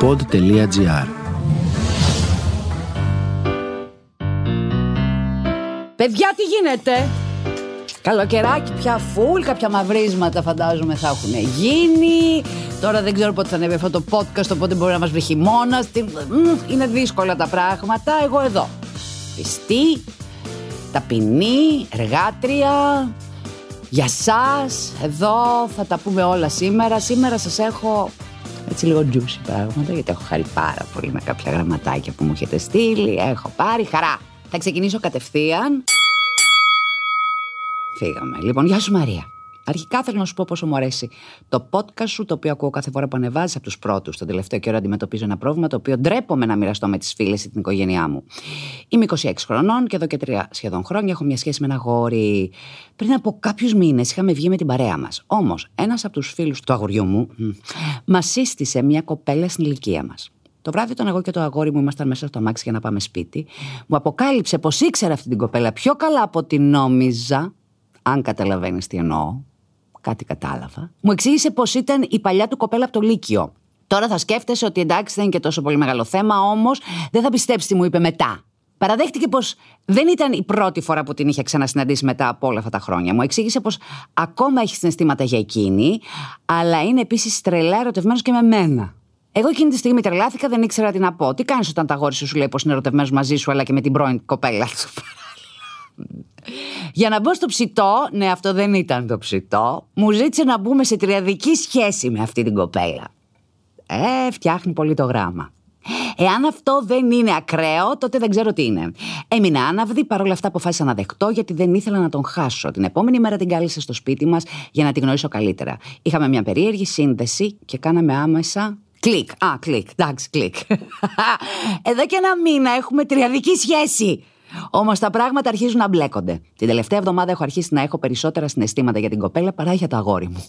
pod.gr Παιδιά, τι γίνεται! Καλοκαιράκι πια φουλ, κάποια μαυρίσματα φαντάζομαι θα έχουν γίνει. Τώρα δεν ξέρω πότε θα ανέβει αυτό το podcast, οπότε μπορεί να μας βρει χειμώνας. Είναι δύσκολα τα πράγματα. Εγώ εδώ. Πιστή, ταπεινή, εργάτρια. Για σας, εδώ θα τα πούμε όλα σήμερα. Σήμερα σας έχω έτσι λίγο juicy πράγματα, γιατί έχω χαρεί πάρα πολύ με κάποια γραμματάκια που μου έχετε στείλει. Έχω πάρει χαρά. Θα ξεκινήσω κατευθείαν. Φύγαμε. Λοιπόν, γεια σου Μαρία. Αρχικά θέλω να σου πω πόσο μου αρέσει το podcast σου, το οποίο ακούω κάθε φορά που ανεβάζεις από τους πρώτους. Τον τελευταίο καιρό αντιμετωπίζω ένα πρόβλημα το οποίο ντρέπομαι να μοιραστώ με τις φίλες ή την οικογένειά μου. Είμαι 26 χρονών και εδώ και τρία σχεδόν χρόνια έχω μια σχέση με ένα γόρι. Πριν από κάποιους μήνες είχαμε βγει με την παρέα μας. Όμως, ένας από τους φίλους του αγοριού μου μας σύστησε μια κοπέλα στην ηλικία μας. Το βράδυ τον εγώ και το αγόρι μου ήμασταν μέσα στο αμάξι για να πάμε σπίτι. Μου αποκάλυψε πως ήξερα αυτή την κοπέλα πιο καλά από ό,τι νόμιζα. Αν καταλαβαίνεις τι εννοώ κάτι κατάλαβα. Μου εξήγησε πως ήταν η παλιά του κοπέλα από το Λύκειο. Τώρα θα σκέφτεσαι ότι εντάξει δεν είναι και τόσο πολύ μεγάλο θέμα, όμως δεν θα πιστέψεις τι μου είπε μετά. Παραδέχτηκε πως δεν ήταν η πρώτη φορά που την είχε ξανασυναντήσει μετά από όλα αυτά τα χρόνια. Μου εξήγησε πως ακόμα έχει συναισθήματα για εκείνη, αλλά είναι επίσης τρελά ερωτευμένος και με μένα. Εγώ εκείνη τη στιγμή τρελάθηκα, δεν ήξερα τι να πω. Τι κάνεις όταν τα γόρι σου σου λέει πως είναι ερωτευμένος μαζί σου, αλλά και με την πρώην κοπέλα σου; Για να μπω στο ψητό, ναι αυτό δεν ήταν το ψητό, μου ζήτησε να μπούμε σε τριαδική σχέση με αυτή την κοπέλα. Ε, φτιάχνει πολύ το γράμμα. Εάν αυτό δεν είναι ακραίο, τότε δεν ξέρω τι είναι. Έμεινα άναυδη, παρόλα αυτά αποφάσισα να δεχτώ γιατί δεν ήθελα να τον χάσω. Την επόμενη μέρα την κάλεσα στο σπίτι μας για να την γνωρίσω καλύτερα. Είχαμε μια περίεργη σύνδεση και κάναμε άμεσα. Κλικ. Α, κλικ. Εντάξει, κλικ. Εδώ και ένα μήνα έχουμε τριαδική σχέση. Όμως τα πράγματα αρχίζουν να μπλέκονται. Την τελευταία εβδομάδα έχω αρχίσει να έχω περισσότερα συναισθήματα για την κοπέλα παρά για το αγόρι μου.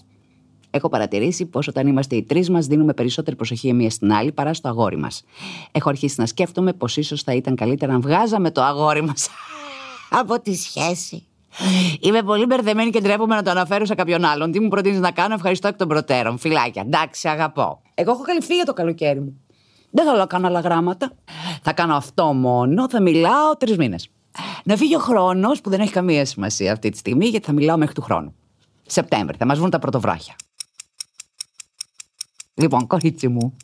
Έχω παρατηρήσει πως όταν είμαστε οι τρεις μας δίνουμε περισσότερη προσοχή η μία στην άλλη παρά στο αγόρι μας. Έχω αρχίσει να σκέφτομαι πως ίσως θα ήταν καλύτερα να βγάζαμε το αγόρι μας από τη σχέση. Είμαι πολύ μπερδεμένη και ντρέπομαι να το αναφέρω σε κάποιον άλλον. Τι μου προτείνεις να κάνω, ευχαριστώ εκ των προτέρων. Φιλάκια, εντάξει, αγαπώ. Εγώ έχω καλυφθεί για το καλοκαίρι μου. Δεν θέλω να κάνω άλλα γράμματα. Θα κάνω αυτό μόνο. Θα μιλάω τρεις μήνες. Να φύγει ο χρόνος που δεν έχει καμία σημασία αυτή τη στιγμή, γιατί θα μιλάω μέχρι του χρόνου. Σεπτέμβρη, θα μας βγουν τα πρωτοβράχια. Λοιπόν, κορίτσι μου.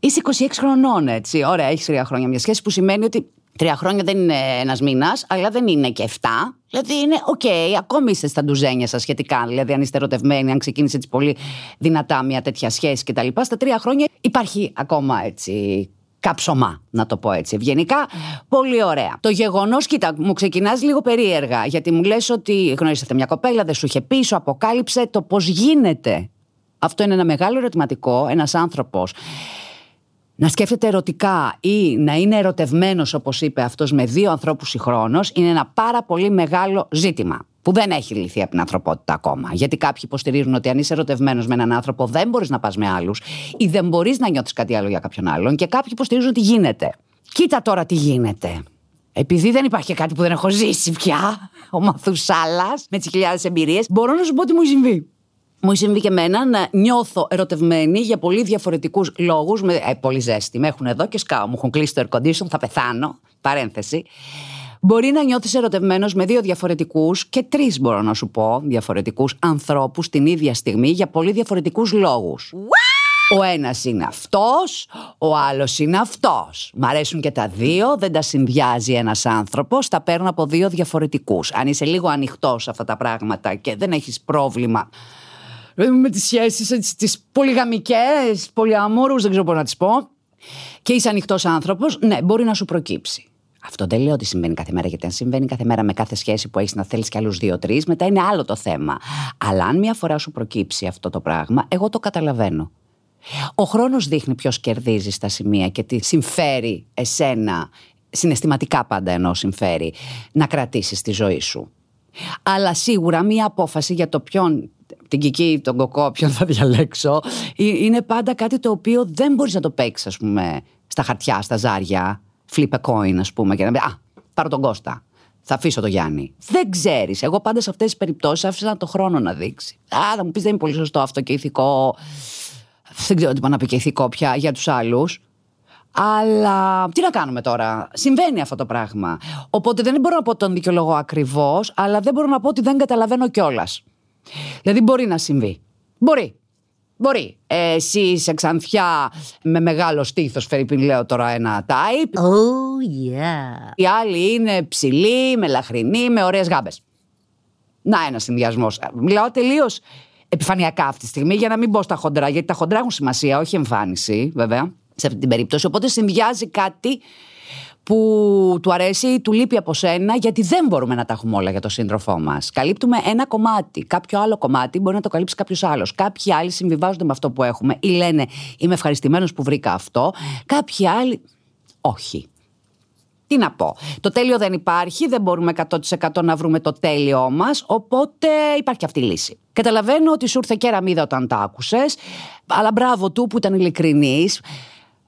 Είσαι 26 χρονών, έτσι. Ωραία, έχεις τρία χρόνια μια σχέση που σημαίνει ότι τρία χρόνια δεν είναι ένας μήνας, αλλά δεν είναι και 7. Δηλαδή είναι OK, okay, ακόμη είστε στα ντουζένια σας σχετικά. Δηλαδή, αν είστε ερωτευμένοι, αν ξεκίνησε έτσι πολύ δυνατά μια τέτοια σχέση κτλ. Στα τρία χρόνια υπάρχει ακόμα έτσι κάψωμα, να το πω έτσι ευγενικά. Πολύ ωραία. Το γεγονός, κοίτα, μου ξεκινάς λίγο περίεργα, γιατί μου λες ότι γνωρίσατε μια κοπέλα, δεν σου είχε πει, σου αποκάλυψε το πώς γίνεται. Αυτό είναι ένα μεγάλο ερωτηματικό. Ένας άνθρωπος να σκέφτεται ερωτικά ή να είναι ερωτευμένος όπως είπε αυτός με δύο ανθρώπους συγχρόνως είναι ένα πάρα πολύ μεγάλο ζήτημα που δεν έχει λυθεί από την ανθρωπότητα ακόμα. Γιατί κάποιοι υποστηρίζουν ότι αν είσαι ερωτευμένος με έναν άνθρωπο δεν μπορείς να πας με άλλους ή δεν μπορείς να νιώθεις κάτι άλλο για κάποιον άλλον και κάποιοι υποστηρίζουν ότι γίνεται. Κοίτα τώρα τι γίνεται. Επειδή δεν υπάρχει κάτι που δεν έχω ζήσει πια, ο Μαθουσάλα με τις χιλιάδες εμπειρίες, μπορώ να σου πω τι μου συμβεί μου συμβεί και εμένα να νιώθω ερωτευμένη για πολύ διαφορετικούς λόγους. Με, ε, πολύ ζέστη. Με έχουν εδώ και σκάω. Μου έχουν κλείσει το air condition, θα πεθάνω. Παρένθεση. Μπορεί να νιώθεις ερωτευμένος με δύο διαφορετικούς και τρεις, μπορώ να σου πω, διαφορετικούς ανθρώπους την ίδια στιγμή για πολύ διαφορετικούς λόγους. Ο ένας είναι αυτός, ο άλλος είναι αυτός. Μ' αρέσουν και τα δύο, δεν τα συνδυάζει ένας άνθρωπος, τα παίρνω από δύο διαφορετικούς. Αν είσαι λίγο ανοιχτός σε αυτά τα πράγματα και δεν έχεις πρόβλημα με τις σχέσεις, τις πολυγαμικές, πολυαμόρου, δεν ξέρω πώς να τις πω, και είσαι ανοιχτός άνθρωπος, ναι, μπορεί να σου προκύψει. Αυτό δεν λέω ότι συμβαίνει κάθε μέρα, γιατί αν συμβαίνει κάθε μέρα με κάθε σχέση που έχεις να θέλεις κι άλλους δύο-τρει, μετά είναι άλλο το θέμα. Αλλά αν μία φορά σου προκύψει αυτό το πράγμα, εγώ το καταλαβαίνω. Ο χρόνος δείχνει ποιος κερδίζει στα σημεία και τι συμφέρει εσένα, συναισθηματικά πάντα ενώ συμφέρει, να κρατήσεις τη ζωή σου. Αλλά σίγουρα μία απόφαση για το ποιον την κική, τον κοκό, ποιον θα διαλέξω, είναι πάντα κάτι το οποίο δεν μπορείς να το παίξεις, ας πούμε, στα χαρτιά, στα ζάρια. Flip a coin, ας πούμε, και να πει Α, πάρω τον Κώστα. Θα αφήσω τον Γιάννη. Δεν ξέρεις. Εγώ πάντα σε αυτές τις περιπτώσεις άφησα το χρόνο να δείξει. Α, θα μου πεις δεν είναι πολύ σωστό αυτό και ηθικό. Δεν ξέρω τι πάνε να πει κόπια για τους άλλους. Αλλά τι να κάνουμε τώρα; Συμβαίνει αυτό το πράγμα. Οπότε δεν μπορώ να πω τον δικαιολογώ ακριβώς, αλλά δεν μπορώ να πω ότι δεν καταλαβαίνω κιόλας. Δηλαδή μπορεί να συμβεί. Μπορεί. Μπορεί. Ε, εσύ είσαι ξανθιά με μεγάλο στήθος, Φερρυπίν, λέω τώρα ένα type. Oh, yeah. Οι άλλοι είναι ψηλοί, μελαχρινοί, με ωραίες γάμπες. Να ένα συνδυασμός. Μιλάω τελείως επιφανειακά αυτή τη στιγμή για να μην μπω στα χοντρά, γιατί τα χοντρά έχουν σημασία, όχι εμφάνιση, βέβαια, σε αυτή την περίπτωση. Οπότε συνδυάζει κάτι που του αρέσει ή του λείπει από σένα, γιατί δεν μπορούμε να τα έχουμε όλα για τον σύντροφό μας. Καλύπτουμε ένα κομμάτι. Κάποιο άλλο κομμάτι μπορεί να το καλύψει κάποιος άλλος. Κάποιοι άλλοι συμβιβάζονται με αυτό που έχουμε ή λένε Είμαι ευχαριστημένος που βρήκα αυτό. Κάποιοι άλλοι. Όχι. Τι να πω. Το τέλειο δεν υπάρχει, δεν μπορούμε 100% να βρούμε το τέλειό μας, οπότε υπάρχει αυτή η λύση. Καταλαβαίνω ότι σου ήρθε κεραμίδα όταν τα άκουσες, αλλά μπράβο του που ήταν ειλικρινής.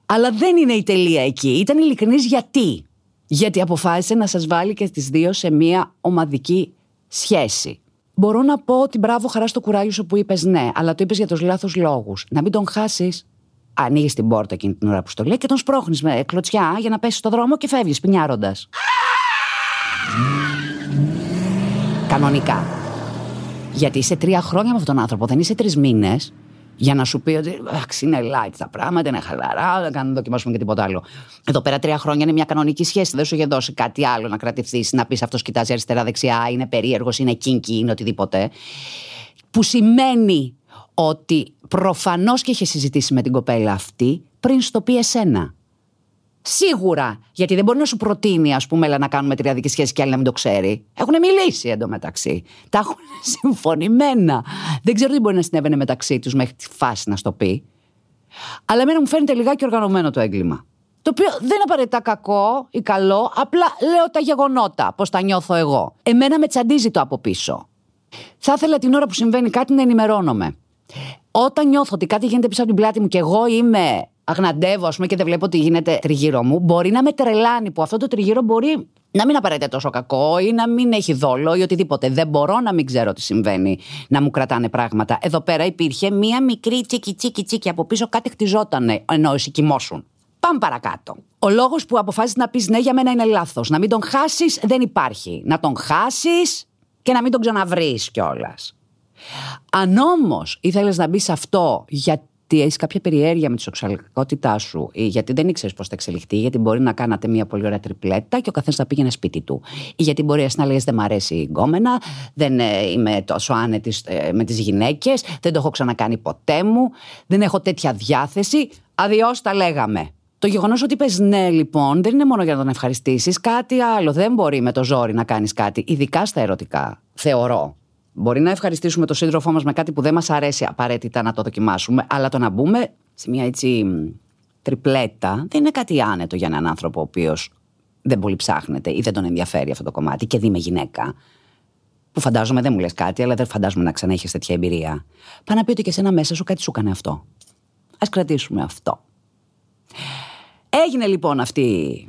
Αλλά δεν είναι η τελεία εκεί. Ήταν ειλικρινής γιατί. Γιατί αποφάσισε να σας βάλει και τις δύο σε μία ομαδική σχέση. Μπορώ να πω ότι μπράβο, χαρά στο κουράγιο σου που είπες ναι, αλλά το είπες για τους λάθος λόγους. Να μην τον χάσεις. Ανοίγεις την πόρτα εκείνη την ώρα που στο λέει και τον σπρώχνεις με κλωτσιά για να πέσεις στο δρόμο και φεύγεις πινιάροντας. Κανονικά. Γιατί είσαι τρία χρόνια με αυτόν τον άνθρωπο, δεν είσαι τρεις μήνες για να σου πει ότι εντάξει, είναι light τα πράγματα, είναι χαλαρά, δεν κάνουμε να δοκιμάσουμε και τίποτα άλλο. Εδώ πέρα τρία χρόνια είναι μια κανονική σχέση. Δεν σου είχε δώσει κάτι άλλο να κρατηθείς, να πεις αυτός κοιτάζει αριστερά-δεξιά, είναι περίεργος, είναι κίνκι, είναι οτιδήποτε. Που σημαίνει ότι προφανώς και είχε συζητήσει με την κοπέλα αυτή πριν στο πει εσένα. Σίγουρα. Γιατί δεν μπορεί να σου προτείνει, ας πούμε, να κάνουμε τριαδική σχέση και άλλη να μην το ξέρει. Έχουν μιλήσει εντωμεταξύ. Τα έχουν συμφωνημένα. Δεν ξέρω τι μπορεί να συνέβαινε μεταξύ τους μέχρι τη φάση να στο πει. Αλλά εμένα μου φαίνεται λιγάκι οργανωμένο το έγκλημα. Το οποίο δεν είναι απαραίτητα κακό ή καλό, απλά λέω τα γεγονότα, πώς τα νιώθω εγώ. Εμένα με τσαντίζει το από πίσω. Θα ήθελα την ώρα που συμβαίνει κάτι να ενημερώνομαι. Όταν νιώθω ότι κάτι γίνεται πίσω από την πλάτη μου και εγώ είμαι αγναντεύω, ας πούμε, και δεν βλέπω τι γίνεται τριγύρω μου, μπορεί να με τρελάνει που αυτό το τριγύρω μπορεί να μην απαραίτητα τόσο κακό ή να μην έχει δόλο ή οτιδήποτε. Δεν μπορώ να μην ξέρω τι συμβαίνει, να μου κρατάνε πράγματα. Εδώ πέρα υπήρχε μία μικρή τσίκι τσίκι τσίκι από πίσω, κάτι χτιζότανε ενώ εσύ κοιμόσουν. Πάμε παρακάτω. Ο λόγος που αποφάσισες να πεις ναι για μένα είναι λάθος. Να μην τον χάσεις δεν υπάρχει. Να τον χάσεις και να μην τον ξαναβρεις κιόλας. Αν όμως ήθελες να μπεις σε αυτό γιατί έχεις κάποια περιέργεια με τη σεξουαλικότητά σου ή γιατί δεν ήξερες πώς θα εξελιχθεί, γιατί μπορεί να κάνατε μια πολύ ωραία τριπλέτα και ο καθένας θα πήγαινε σπίτι του. Ή γιατί μπορεί να λέει Δεν μ' αρέσει η γκόμενα, δεν ε, είμαι τόσο άνετης ε, με τις γυναίκες, δεν το έχω ξανακάνει ποτέ μου, δεν έχω τέτοια διάθεση. Αδειώ τα λέγαμε. Το γεγονός ότι είπες ναι, λοιπόν, δεν είναι μόνο για να τον ευχαριστήσεις. Κάτι άλλο. Δεν μπορεί με το ζόρι να κάνεις κάτι, ειδικά στα ερωτικά. Θεωρώ. Μπορεί να ευχαριστήσουμε τον σύντροφό μας με κάτι που δεν μας αρέσει απαραίτητα να το δοκιμάσουμε, αλλά το να μπούμε σε μια έτσι τριπλέτα δεν είναι κάτι άνετο για έναν άνθρωπο ο οποίος δεν πολύ ψάχνεται ή δεν τον ενδιαφέρει αυτό το κομμάτι και δει με γυναίκα. Που φαντάζομαι δεν μου λες κάτι, αλλά δεν φαντάζομαι να ξανά έχεις τέτοια εμπειρία. Πάει να πει ότι και σένα μέσα σου κάτι σου έκανε αυτό. Α κρατήσουμε αυτό. Έγινε λοιπόν αυτή,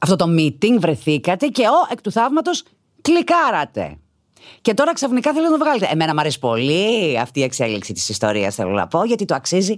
αυτό το meeting, βρεθήκατε και ο εκ του θαύματος κλικάρατε. Και τώρα ξαφνικά θέλω να το βγάλετε. Εμένα μου αρέσει πολύ αυτή η εξέλιξη της ιστορίας, θέλω να πω, γιατί το αξίζει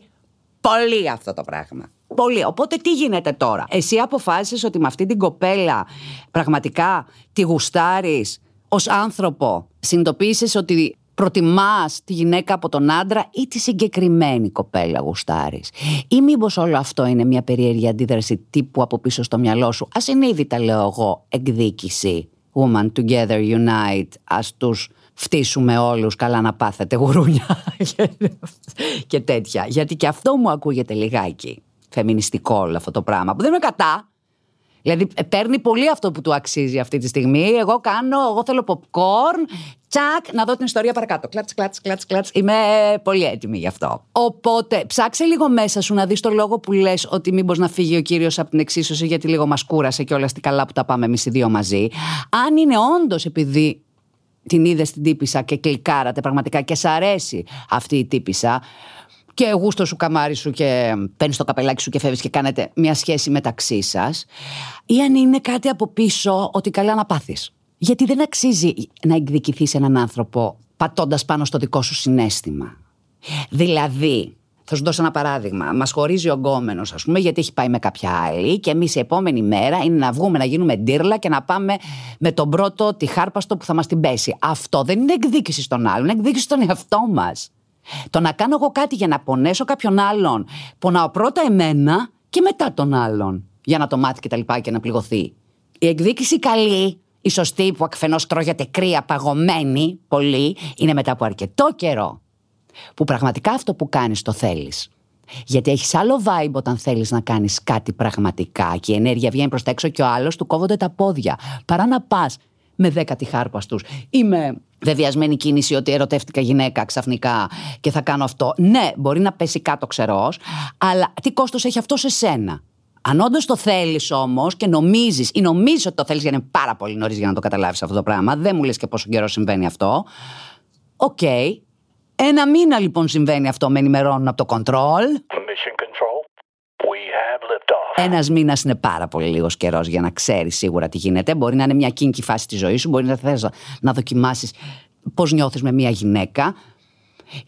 πολύ αυτό το πράγμα. Πολύ. Οπότε τι γίνεται τώρα; Εσύ αποφάσισες ότι με αυτή την κοπέλα πραγματικά τη γουστάρεις ως άνθρωπο. Συνειδητοποίησες ότι προτιμάς τη γυναίκα από τον άντρα ή τη συγκεκριμένη κοπέλα γουστάρεις; Ή μήπως όλο αυτό είναι μια περίεργη αντίδραση τύπου από πίσω στο μυαλό σου; Ασυνείδητα λέω εγώ εκδίκηση Woman Together Unite, ας τους φτύσουμε όλους καλά να πάθετε γουρούνια και τέτοια. Γιατί και αυτό μου ακούγεται λιγάκι φεμινιστικό όλο αυτό το πράγμα, που δεν είναι κατά. Δηλαδή παίρνει πολύ αυτό που του αξίζει αυτή τη στιγμή. Εγώ κάνω, εγώ θέλω popcorn, τσακ, να δω την ιστορία παρακάτω. Κλάτς, κλάτς, κλάτς, κλάτς. Είμαι πολύ έτοιμη γι' αυτό. Οπότε ψάξε λίγο μέσα σου να δεις το λόγο που λες ότι μήπως να φύγει ο κύριος από την εξίσωση γιατί λίγο μας κούρασε και όλα στη καλά που τα πάμε εμείς οι δύο μαζί. Αν είναι όντως επειδή την είδες στην τύπησα και κλικάρατε πραγματικά και σ' αρέσει αυτή η τύπησα, και γούστο σου καμάρι σου και παίρνεις το καπελάκι σου και φεύγεις και κάνετε μια σχέση μεταξύ σας, ή αν είναι κάτι από πίσω ότι καλά να πάθεις. Γιατί δεν αξίζει να εκδικηθείς έναν άνθρωπο πατώντας πάνω στο δικό σου συνέστημα. Δηλαδή, Θα σου δώσω ένα παράδειγμα. Μας χωρίζει ο γκόμενος, ας πούμε, γιατί έχει πάει με κάποια άλλη και εμείς η επόμενη μέρα είναι να βγούμε να γίνουμε ντύρλα και να πάμε με τον πρώτο τη χάρπαστο που θα μας την πέσει. Αυτό δεν είναι εκδίκηση στον άλλον, είναι εκδίκηση στον εαυτό μας. Το να κάνω εγώ κάτι για να πονέσω κάποιον άλλον, πονάω πρώτα εμένα και μετά τον άλλον. Για να το μάθει και τα λοιπά και να πληγωθεί. Η εκδίκηση καλή, η σωστή που αφενό τρώγεται κρύα, παγωμένη πολύ, είναι μετά από αρκετό καιρό. Που πραγματικά αυτό που κάνεις το θέλεις. Γιατί έχεις άλλο vibe όταν θέλεις να κάνεις κάτι πραγματικά και η ενέργεια βγαίνει προς τα έξω και ο άλλος του κόβονται τα πόδια. Παρά να πας με δέκατη χάρπα του ή με βεβιασμένη κίνηση ότι ερωτεύτηκα γυναίκα ξαφνικά και θα κάνω αυτό. Ναι, μπορεί να πέσει κάτω ξερός, αλλά τι κόστος έχει αυτό σε σένα; Αν όντως το θέλεις όμως και νομίζεις ή νομίζει ότι το θέλεις, γιατί είναι πάρα πολύ νωρίς για να το καταλάβεις αυτό το πράγμα, δεν μου λες και πόσο καιρό συμβαίνει αυτό. Οκ. Ένα μήνα λοιπόν συμβαίνει αυτό, με ενημερώνουν από το control. Ένας μήνας είναι πάρα πολύ λίγος καιρός για να ξέρεις σίγουρα τι γίνεται. Μπορεί να είναι μια kinky φάση της ζωής σου, μπορεί να θες να δοκιμάσεις πώς νιώθεις με μια γυναίκα.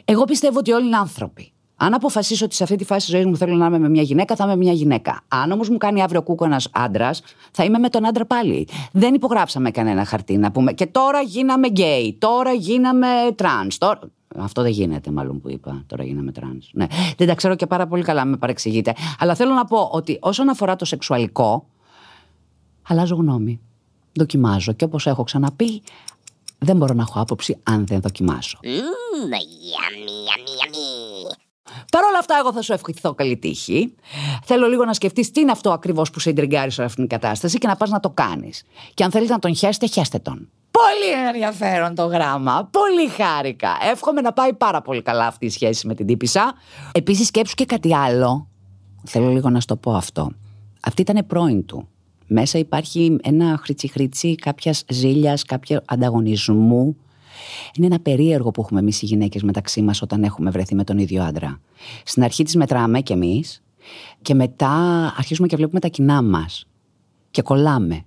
Εγώ πιστεύω ότι όλοι είναι άνθρωποι. Αν αποφασίσω ότι σε αυτή τη φάση της ζωής μου θέλω να είμαι με μια γυναίκα, θα είμαι μια γυναίκα. Αν όμως μου κάνει αύριο κούκο ένας άντρας, θα είμαι με τον άντρα πάλι. Δεν υπογράψαμε κανένα χαρτί να πούμε. Και τώρα γίναμε γκέι, τώρα γίναμε τραν. Τώρα... Αυτό δεν γίνεται, μάλλον που είπα. Τώρα γίναμε τραν. Ναι. Δεν τα ξέρω και πάρα πολύ καλά, με παρεξηγείτε. Αλλά θέλω να πω ότι όσον αφορά το σεξουαλικό, αλλάζω γνώμη. Δοκιμάζω. Και όπως έχω ξαναπεί, δεν μπορώ να έχω άποψη αν δεν δοκιμάσω. Παρ' όλα αυτά, εγώ θα σου ευχηθώ καλή τύχη. Θέλω λίγο να σκεφτείς τι είναι αυτό ακριβώς που σε εντριγκάρει σε αυτήν την κατάσταση και να πας να το κάνεις. Και αν θέλεις να τον χέσετε, χέστε τον. Πολύ ενδιαφέρον το γράμμα. Πολύ χάρηκα. Εύχομαι να πάει πάρα πολύ καλά αυτή η σχέση με την τύπησα. Επίσης, σκέψου και κάτι άλλο. Θέλω λίγο να σου το πω αυτό. Αυτή ήταν πρώην του. Μέσα υπάρχει ένα χρυτσι-χρυτσι κάποιας ζήλιας, κάποιο ανταγωνισμού είναι ένα περίεργο που έχουμε εμείς οι γυναίκες μεταξύ μας όταν έχουμε βρεθεί με τον ίδιο άντρα. Στην αρχή τη μετράμε κι εμείς και μετά αρχίζουμε και βλέπουμε τα κοινά μας. Και κολλάμε.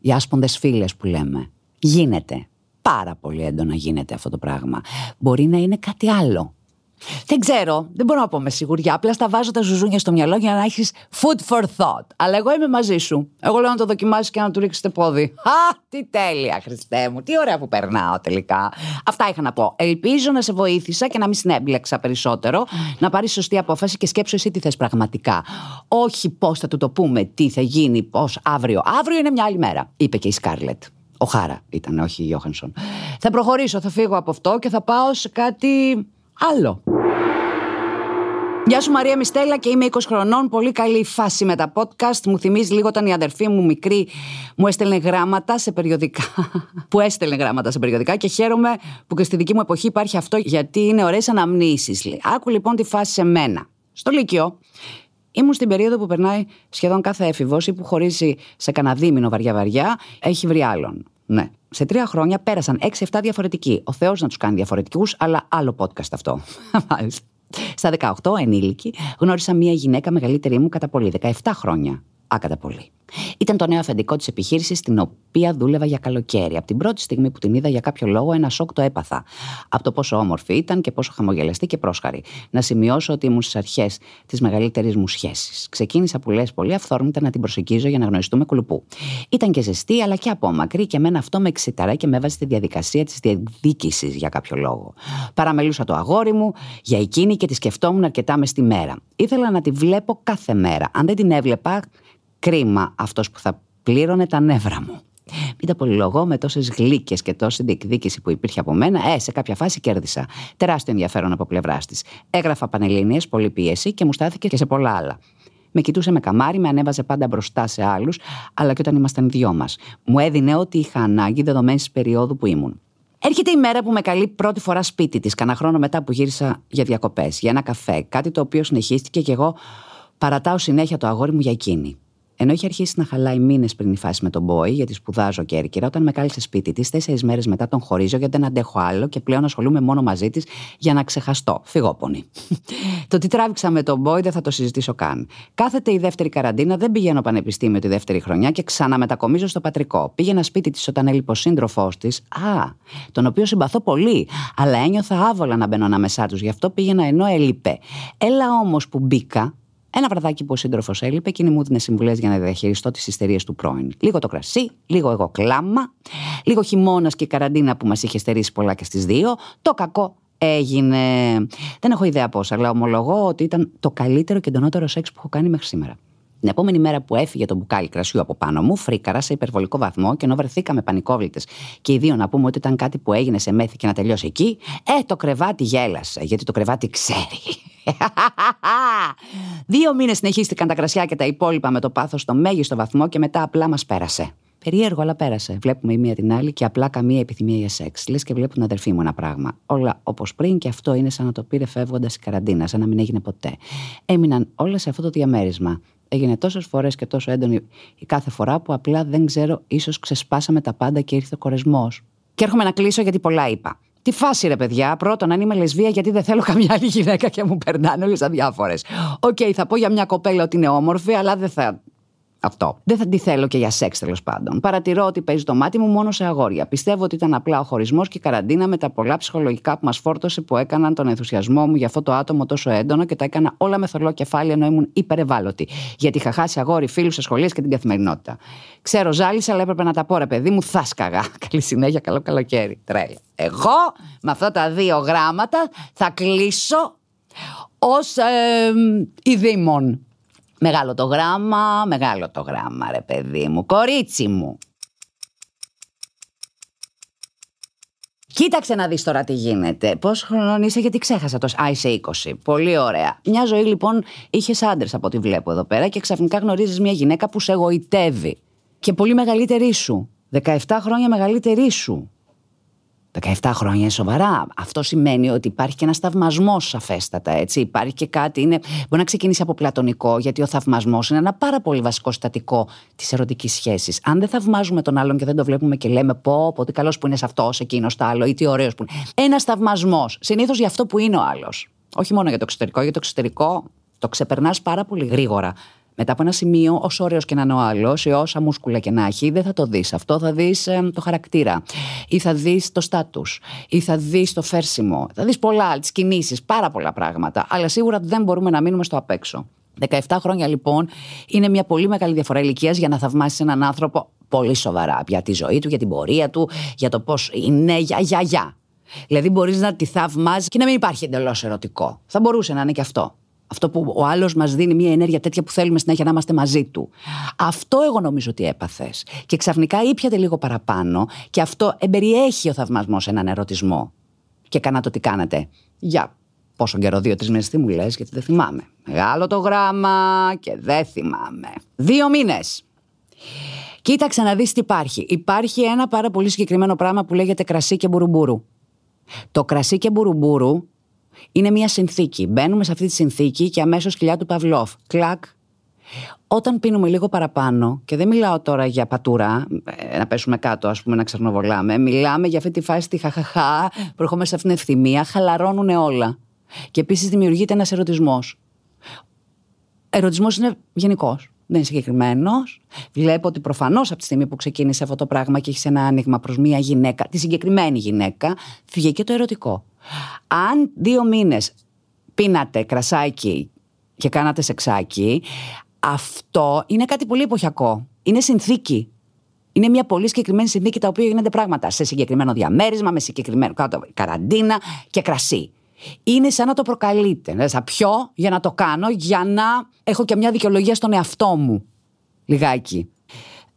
Οι άσπονδες φίλες που λέμε. Γίνεται. Πάρα πολύ έντονα γίνεται αυτό το πράγμα. Μπορεί να είναι κάτι άλλο. Δεν ξέρω, δεν μπορώ να πω με σιγουριά. Απλά στα βάζω τα ζουζούνια στο μυαλό για να έχεις food for thought. Αλλά εγώ είμαι μαζί σου. Εγώ λέω να το δοκιμάσεις και να του ρίξεις πόδι. Α, τι τέλεια, Χριστέ μου. Τι ωραία που περνάω τελικά. Αυτά είχα να πω. Ελπίζω να σε βοήθησα και να μην συνέμπλεξα περισσότερο. Να πάρεις σωστή απόφαση και σκέψω εσύ τι θες πραγματικά. Όχι πώς θα του το πούμε, τι θα γίνει, πώς αύριο. Αύριο είναι μια άλλη μέρα, είπε και η Σκάρλετ. Ο Χάρα ήταν, όχι η Γιώχανσον. Θα προχωρήσω, θα φύγω από αυτό και θα πάω σε κάτι άλλο. Γεια σου Μαρία Μιστέλα και είμαι 20 χρονών. Πολύ καλή φάση με τα podcast. Μου θυμίζει λίγο όταν η αδερφή μου μικρή μου έστελνε γράμματα σε περιοδικά. που έστελνε γράμματα σε περιοδικά και χαίρομαι που και στη δική μου εποχή υπάρχει αυτό γιατί είναι ωραίες αναμνήσεις. Άκου λοιπόν τη φάση σε μένα. Στο Λύκειο ήμουν στην περίοδο που περνάει σχεδόν κάθε έφηβος ή που χωρίζει σε κανένα δίμηνο βαριά-βαριά, έχει βρει άλλον. Ναι. Σε τρία χρόνια πέρασαν 6-7 διαφορετικοί. Ο Θεός να τους κάνει διαφορετικούς, αλλά άλλο podcast αυτό. Μάλιστα. Στα 18, ενήλικη, γνώρισα μία γυναίκα μεγαλύτερη μου κατά πολύ, 17 χρόνια. Άκατα πολύ. Ήταν το νέο αφεντικό της επιχείρησης, στην οποία δούλευα για καλοκαίρι. Από την πρώτη στιγμή που την είδα, για κάποιο λόγο, ένα σοκ το έπαθα. Από το πόσο όμορφη ήταν και πόσο χαμογελαστή και πρόσχαρη. Να σημειώσω ότι ήμουν στις αρχές της μεγαλύτερης μου σχέσης. Ξεκίνησα που λες πολύ αυθόρμητα να την προσεγγίζω για να γνωριστούμε κουλουπού. Ήταν και ζεστή, αλλά και απόμακρη και εμένα αυτό με εξηταρά και με έβαζε στη διαδικασία της διεκδίκησης για κάποιο λόγο. Παραμελούσα το αγόρι μου για εκείνη και τη σκεφτόμουν αρκετά μες στη μέρα. Ήθελα να τη βλέπω κάθε μέρα. Αν δεν την έβλεπα, κρίμα αυτός που θα πλήρωνε τα νεύρα μου. Μην τα πολυλογώ με τόσες γλύκες και τόση διεκδίκηση που υπήρχε από μένα. Ε, σε κάποια φάση κέρδισα. Τεράστιο ενδιαφέρον από πλευράς της. Έγραφα πανελίνε, πολλή πίεση και μου στάθηκε και σε πολλά άλλα. Με κοιτούσε με καμάρι, με ανέβαζε πάντα μπροστά σε άλλους, αλλά και όταν ήμασταν οι δυο μας. Μου έδινε ό,τι είχα ανάγκη δεδομένης της περίοδου που ήμουν. Έρχεται η μέρα που με καλεί πρώτη φορά σπίτι της, κανένα χρόνο μετά που γύρισα για διακοπές, για ένα καφέ, κάτι το οποίο συνεχίστηκε και εγώ παρατάω συνέχεια το αγόρι μου για εκείνη. Ενώ είχε αρχίσει να χαλάει μήνες πριν η φάση με τον Μπόι, γιατί σπουδάζω Κέρκυρα, όταν με κάλεσε σπίτι της, τέσσερις μέρες μετά τον χωρίζω γιατί δεν αντέχω άλλο και πλέον ασχολούμαι μόνο μαζί της για να ξεχαστώ. Φυγόπονη. το τι τράβηξα με τον Μπόι δεν θα το συζητήσω καν. Κάθεται η δεύτερη καραντίνα, δεν πηγαίνω πανεπιστήμιο τη δεύτερη χρονιά και ξαναμετακομίζω στο πατρικό. Πήγαινα σπίτι της όταν έλειπε ο σύντροφός της, α, τον οποίο συμπαθώ πολύ, αλλά ένιωθα άβολα να μπαίνω ανάμεσά τους, γι' αυτό πήγαινα ενώ έλειπε. Έλα όμως που μπήκα, ένα βραδάκι που ο σύντροφος έλειπε, εκείνη μου έδινε συμβουλές για να διαχειριστώ τις ιστερίες του πρώην. Λίγο το κρασί, λίγο εγώ κλάμα, λίγο χειμώνας και καραντίνα που μας είχε στερήσει πολλά και στις δύο. Το κακό έγινε. Δεν έχω ιδέα πώς, αλλά ομολογώ ότι ήταν το καλύτερο και εντονότερο σεξ που έχω κάνει μέχρι σήμερα. Την επόμενη μέρα που έφυγε το μπουκάλι κρασιού από πάνω μου, φρίκαρα σε υπερβολικό βαθμό και ενώ βρεθήκαμε πανικόβλητες και οι δύο να πούμε ότι ήταν κάτι που έγινε σε μέθη και να τελειώσει εκεί, ε, το κρεβάτι γέλασε, γιατί το κρεβάτι ξέρει. Δύο μήνες συνεχίστηκαν τα κρασιά και τα υπόλοιπα με το πάθος στο μέγιστο βαθμό και μετά απλά μας πέρασε. Περίεργο, αλλά πέρασε. Βλέπουμε η μία την άλλη και απλά καμία επιθυμία για σεξ. Λες και βλέπουν αδερφή μου ένα πράγμα. Όλα όπως πριν και αυτό είναι σαν να το πήρε φεύγοντας η καραντίνα, σαν να μην έγινε ποτέ. Έμειναν όλα σε αυτό το διαμέρισμα. Έγινε τόσες φορές και τόσο έντονη η κάθε φορά που απλά δεν ξέρω, ίσως ξεσπάσαμε τα πάντα και ήρθε ο κορεσμός. Και έρχομαι να κλείσω γιατί πολλά είπα. Τι φάση ρε παιδιά, πρώτον αν είμαι λεσβία γιατί δεν θέλω καμιά άλλη γυναίκα και μου περνάνε όλες αδιάφορες. OK, okay, θα πω για μια κοπέλα ότι είναι όμορφη, αλλά δεν θα αυτό. Δεν θα τη θέλω και για σεξ τέλος πάντων. Παρατηρώ ότι παίζει το μάτι μου μόνο σε αγόρια. Πιστεύω ότι ήταν απλά ο χωρισμός και η καραντίνα με τα πολλά ψυχολογικά που μας φόρτωσε που έκαναν τον ενθουσιασμό μου για αυτό το άτομο τόσο έντονο και τα έκανα όλα με θολό κεφάλι ενώ ήμουν υπερευάλωτη. Γιατί είχα χάσει αγόρι, φίλους, σχολείε και την καθημερινότητα. Ξέρω, ζάλισα, αλλά έπρεπε να τα πω ρε παιδί μου, θα σκαγά. Καλή συνέχεια, καλό καλοκαίρι. Τρέλα. Εγώ με αυτά τα δύο γράμματα θα κλείσω ως ε, ειδήμων. Μεγάλο το γράμμα, μεγάλο το γράμμα ρε παιδί μου, κορίτσι μου. Κοίταξε να δεις τώρα τι γίνεται. Πώς χρονών είσαι, γιατί ξέχασα το. Α, είσαι 20. Πολύ ωραία. Μια ζωή λοιπόν είχες άντρες από ό,τι βλέπω εδώ πέρα και ξαφνικά γνωρίζεις μια γυναίκα που σε εγωιτεύει. Και πολύ μεγαλύτερη σου. 17 χρόνια μεγαλύτερη σου. 17 χρόνια είναι σοβαρά. Αυτό σημαίνει ότι υπάρχει και ένας θαυμασμός σαφέστατα. Έτσι. Υπάρχει και κάτι. Είναι... Μπορεί να ξεκινήσει από πλατωνικό, γιατί ο θαυμασμός είναι ένα πάρα πολύ βασικό συστατικό της ερωτικής σχέσης. Αν δεν θαυμάζουμε τον άλλον και δεν το βλέπουμε και λέμε πω, πω τι καλός που είναι σε αυτός, εκείνος, το άλλο, ή τι ωραίος που είναι. Ένας θαυμασμός. Συνήθως για αυτό που είναι ο άλλος. Όχι μόνο για το εξωτερικό, για το εξωτερικό το ξεπερνάς πάρα πολύ γρήγορα μετά από ένα σημείο, όσο ωραίος και να είναι ο άλλος, ή όσα μούσκουλα και να έχει, δεν θα το δεις αυτό. Θα δεις το χαρακτήρα, ή θα δεις το στάτους, ή θα δεις το φέρσιμο. Θα δεις πολλά, τις κινήσεις, πάρα πολλά πράγματα. Αλλά σίγουρα δεν μπορούμε να μείνουμε στο απ' έξω. 17 χρόνια λοιπόν είναι μια πολύ μεγάλη διαφορά ηλικίας για να θαυμάσεις έναν άνθρωπο πολύ σοβαρά. Για τη ζωή του, για την πορεία του, για το πώς είναι, για, για, για. Δηλαδή μπορείς να τη θαυμάζεις και να μην υπάρχει εντελώς ερωτικό. Θα μπορούσε να είναι και αυτό. Αυτό που ο άλλος μας δίνει μια ενέργεια τέτοια που θέλουμε συνέχεια να είμαστε μαζί του. Αυτό εγώ νομίζω ότι έπαθες. Και ξαφνικά ήπιατε λίγο παραπάνω και αυτό εμπεριέχει ο θαυμασμός έναν ερωτισμό. Και κάνατε ό,τι κάνατε. Για πόσο καιρό, δύο-τρει μήνες τι μου λες, γιατί δεν θυμάμαι. Μεγάλο το γράμμα και δεν θυμάμαι. Δύο μήνες. Κοίταξε να δεις τι υπάρχει. Υπάρχει ένα πάρα πολύ συγκεκριμένο πράγμα που λέγεται κρασί και μπουρούμπούρου. Το κρασί και μπουρούμπούρου είναι μια συνθήκη. Μπαίνουμε σε αυτή τη συνθήκη και αμέσως κοιλιά του Παυλόφ. Κλακ. Όταν πίνουμε λίγο παραπάνω, και δεν μιλάω τώρα για πατούρα, ε, να πέσουμε κάτω, ας πούμε, να ξερνοβολάμε, μιλάμε για αυτή τη φάση τη χαχαχά, που ερχόμαστε σε αυτήν την ευθυμία, χαλαρώνουν όλα. Και επίσης δημιουργείται ένας ερωτισμός. Ερωτισμός είναι γενικός. Δεν είναι συγκεκριμένος. Βλέπω ότι προφανώς από τη στιγμή που ξεκίνησε αυτό το πράγμα και έχεις ένα άνοιγμα προς μία γυναίκα, τη συγκεκριμένη γυναίκα, βγήκε το ερωτικό. Αν δύο μήνες πίνατε κρασάκι και κάνατε σεξάκι, αυτό είναι κάτι πολύ εποχιακό. Είναι συνθήκη. Είναι μια πολύ συγκεκριμένη συνθήκη τα οποία γίνονται πράγματα σε συγκεκριμένο διαμέρισμα, με συγκεκριμένο κάτω, καραντίνα και κρασί. Είναι σαν να το προκαλείτε. Δηλαδή, θα πιω για να το κάνω, για να έχω και μια δικαιολογία στον εαυτό μου. Λιγάκι.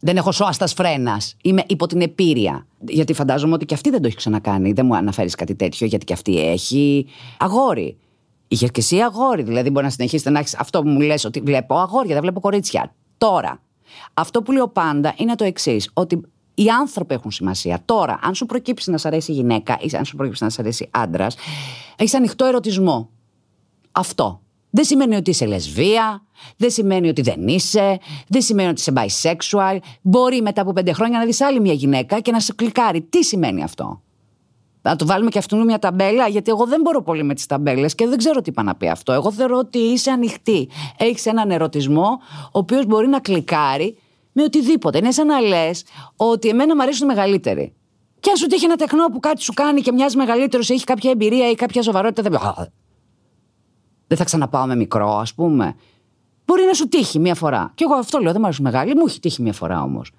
Δεν έχω σώαστα φρένα. Είμαι υπό την επίρρεια. Γιατί φαντάζομαι ότι και αυτή δεν το έχει ξανακάνει. Δεν μου αναφέρεις κάτι τέτοιο, γιατί και αυτή έχει αγόρι. Είχε και εσύ αγόρι. Δηλαδή, μπορεί να συνεχίσετε να έχεις αυτό που μου λες ότι βλέπω αγόρια, δεν βλέπω κορίτσια. Τώρα, αυτό που λέω πάντα είναι το εξής: Ότι οι άνθρωποι έχουν σημασία. Τώρα, αν σου προκύψει να σ' αρέσει γυναίκα ή αν σου προκύψει να σ' αρέσει άντρας, έχεις ανοιχτό ερωτισμό. Αυτό. Δεν σημαίνει ότι είσαι λεσβία, δεν σημαίνει ότι δεν είσαι, δεν σημαίνει ότι είσαι bisexual. Μπορεί μετά από πέντε χρόνια να δεις άλλη μια γυναίκα και να σε κλικάρει. Τι σημαίνει αυτό; Να του βάλουμε και αυτού μια ταμπέλα, γιατί εγώ δεν μπορώ πολύ με τις ταμπέλες και δεν ξέρω τι είπα να πει αυτό. Εγώ θεωρώ ότι είσαι ανοιχτή. Έχεις έναν ερωτισμό, ο οποίος μπορεί να κλικάρει με οτιδήποτε. Είναι σαν να λες ότι εμένα μου αρέσουν οι μεγαλύτεροι. Και αν σου τύχει ένα τεχνό που κάτι σου κάνει και μοιάζει μεγαλύτερος, έχει κάποια εμπειρία ή κάποια σοβαρότητα, δεν. Δεν θα ξαναπάω με μικρό, ας πούμε. Μπορεί να σου τύχει μία φορά. Και εγώ αυτό λέω, δεν μου αρέσουν μεγάλοι, μου έχει τύχει μία φορά όμως.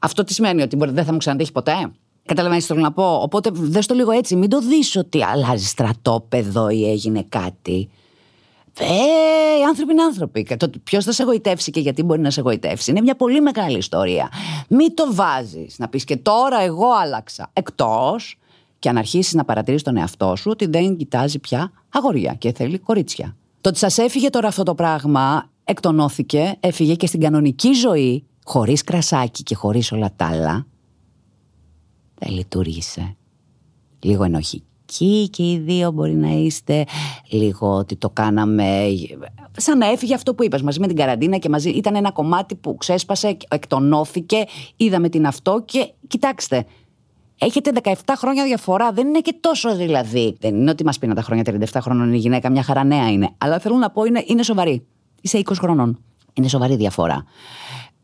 Αυτό τι σημαίνει, ότι δεν θα μου ξανατύχει ποτέ; Καταλαβαίνεις τι θέλω να πω; Οπότε δες το λίγο έτσι. Μην το δεις ότι αλλάζει στρατόπεδο ή έγινε κάτι. Ε, οι άνθρωποι είναι άνθρωποι. Ποιος θα σε εγωιτεύσει και γιατί μπορεί να σε εγωιτεύσει. Είναι μια πολύ μεγάλη ιστορία. Μην το βάζεις να πεις και τώρα εγώ άλλαξα. Εκτός και αν αρχίσεις να παρατηρείς τον εαυτό σου ότι δεν κοιτάζει πια αγόρια και θέλει κορίτσια. Το ότι σας έφυγε τώρα αυτό το πράγμα εκτονώθηκε, έφυγε και στην κανονική ζωή, χωρίς κρασάκι και χωρίς όλα τα άλλα. Δεν λειτουργήσε. Λίγο ενοχική και οι δύο μπορεί να είστε, λίγο ότι το κάναμε. Σαν να έφυγε αυτό που είπα μαζί με την καραντίνα και μαζί ήταν ένα κομμάτι που ξέσπασε, εκτονώθηκε, είδαμε την αυτό και κοιτάξτε, Έχετε 17 χρόνια διαφορά. Δεν είναι και τόσο δηλαδή. Δεν είναι ότι μας πίνουν τα χρόνια 37 χρόνων η γυναίκα, μια χαρά νέα είναι. Αλλά θέλω να πω είναι, είναι σοβαρή. Είσαι 20 χρονών. Είναι σοβαρή διαφορά.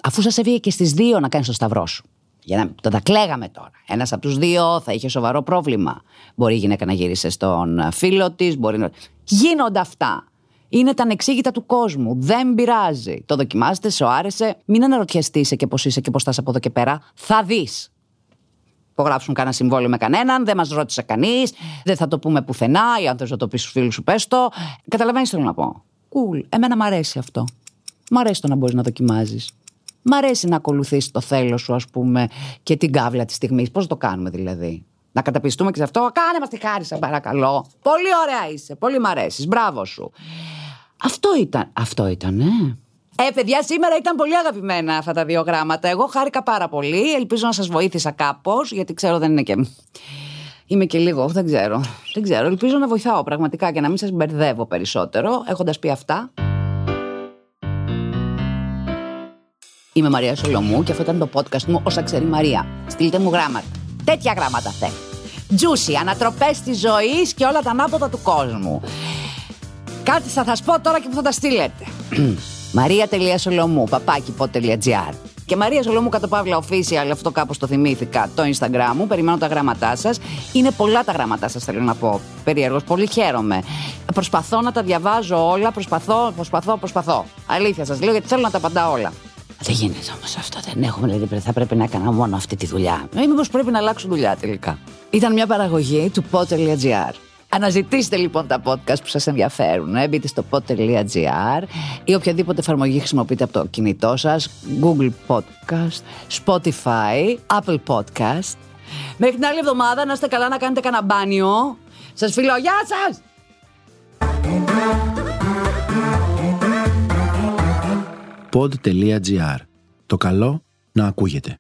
Αφού σας έβγαινε και στις δύο να κάνεις το σταυρό σου. Για να το τα κλαίγαμε τώρα. Ένας από τους δύο θα είχε σοβαρό πρόβλημα. Μπορεί η γυναίκα να γύρισε στον φίλο της, μπορεί να. Γίνονται αυτά. Είναι τα ανεξήγητα του κόσμου. Δεν πειράζει. Το δοκιμάζετε, σου άρεσε. Μην αναρωτιαστείς και πώς είσαι και πώς θα από εδώ και πέρα. Θα δεις υπογράψουν κανένα συμβόλαιο με κανέναν, δεν μας ρώτησε κανείς, δεν θα το πούμε πουθενά, ή αν θες να το πεις στους φίλους σου, πες το. Καταλαβαίνεις τι θέλω να πω. Κουλ. Εμένα μου αρέσει αυτό. Μ' αρέσει το να μπορείς να δοκιμάζεις. Μ' αρέσει να ακολουθείς το θέλω σου, ας πούμε, και την κάβλα της στιγμής. Πώς το κάνουμε δηλαδή; Να καταπιστούμε και σε αυτό. Κάνε μας τη χάρη, σε παρακαλώ. Πολύ ωραία είσαι. Πολύ μ' αρέσεις. Μπράβο σου. Αυτό ήταν. Αυτό ήταν, ε. Ε, παιδιά, σήμερα ήταν πολύ αγαπημένα αυτά τα δύο γράμματα. Εγώ χάρηκα πάρα πολύ. Ελπίζω να σας βοήθησα κάπως, γιατί ξέρω δεν είναι και. Είμαι και λίγο, δεν ξέρω. Δεν ξέρω. Ελπίζω να βοηθάω πραγματικά και να μην σας μπερδεύω περισσότερο, έχοντας πει αυτά. Είμαι Μαρία Σολομού και αυτό ήταν το podcast μου Όσα ξέρει Μαρία. Στείλτε μου γράμματα. Τέτοια γράμματα θέλω. Τζούσι, ανατροπές της ζωής και όλα τα ανάποδα του κόσμου. Κάτι θα σας πω τώρα και που θα τα στείλετε. Μαρία.σολομού, παπάκι.gr και Μαρία Σολομού κατά παύλα official, αυτό κάπως το θυμήθηκα, το Instagram μου. Περιμένω τα γράμματά σας. Είναι πολλά τα γράμματά σας, θέλω να πω. Περίεργος, πολύ χαίρομαι. Προσπαθώ να τα διαβάζω όλα, προσπαθώ, προσπαθώ, προσπαθώ. Αλήθεια σας λέω, γιατί θέλω να τα απαντάω όλα. Δεν γίνεται όμως αυτό, δεν έχουμε, δηλαδή θα πρέπει να έκανα μόνο αυτή τη δουλειά. Ε, Μήπως πρέπει να αλλάξω δουλειά τελικά. Ήταν μια παραγωγή του pod.gr. Αναζητήστε λοιπόν τα podcast που σας ενδιαφέρουν. Ε. Μπείτε στο pod.gr ή οποιαδήποτε εφαρμογή χρησιμοποιείτε από το κινητό σας. Google Podcast, Spotify, Apple Podcast. Μέχρι την άλλη εβδομάδα να είστε καλά να κάνετε κανένα μπάνιο. Σας φιλώ. Γεια σας! Pod.gr. Το καλό να ακούγεται.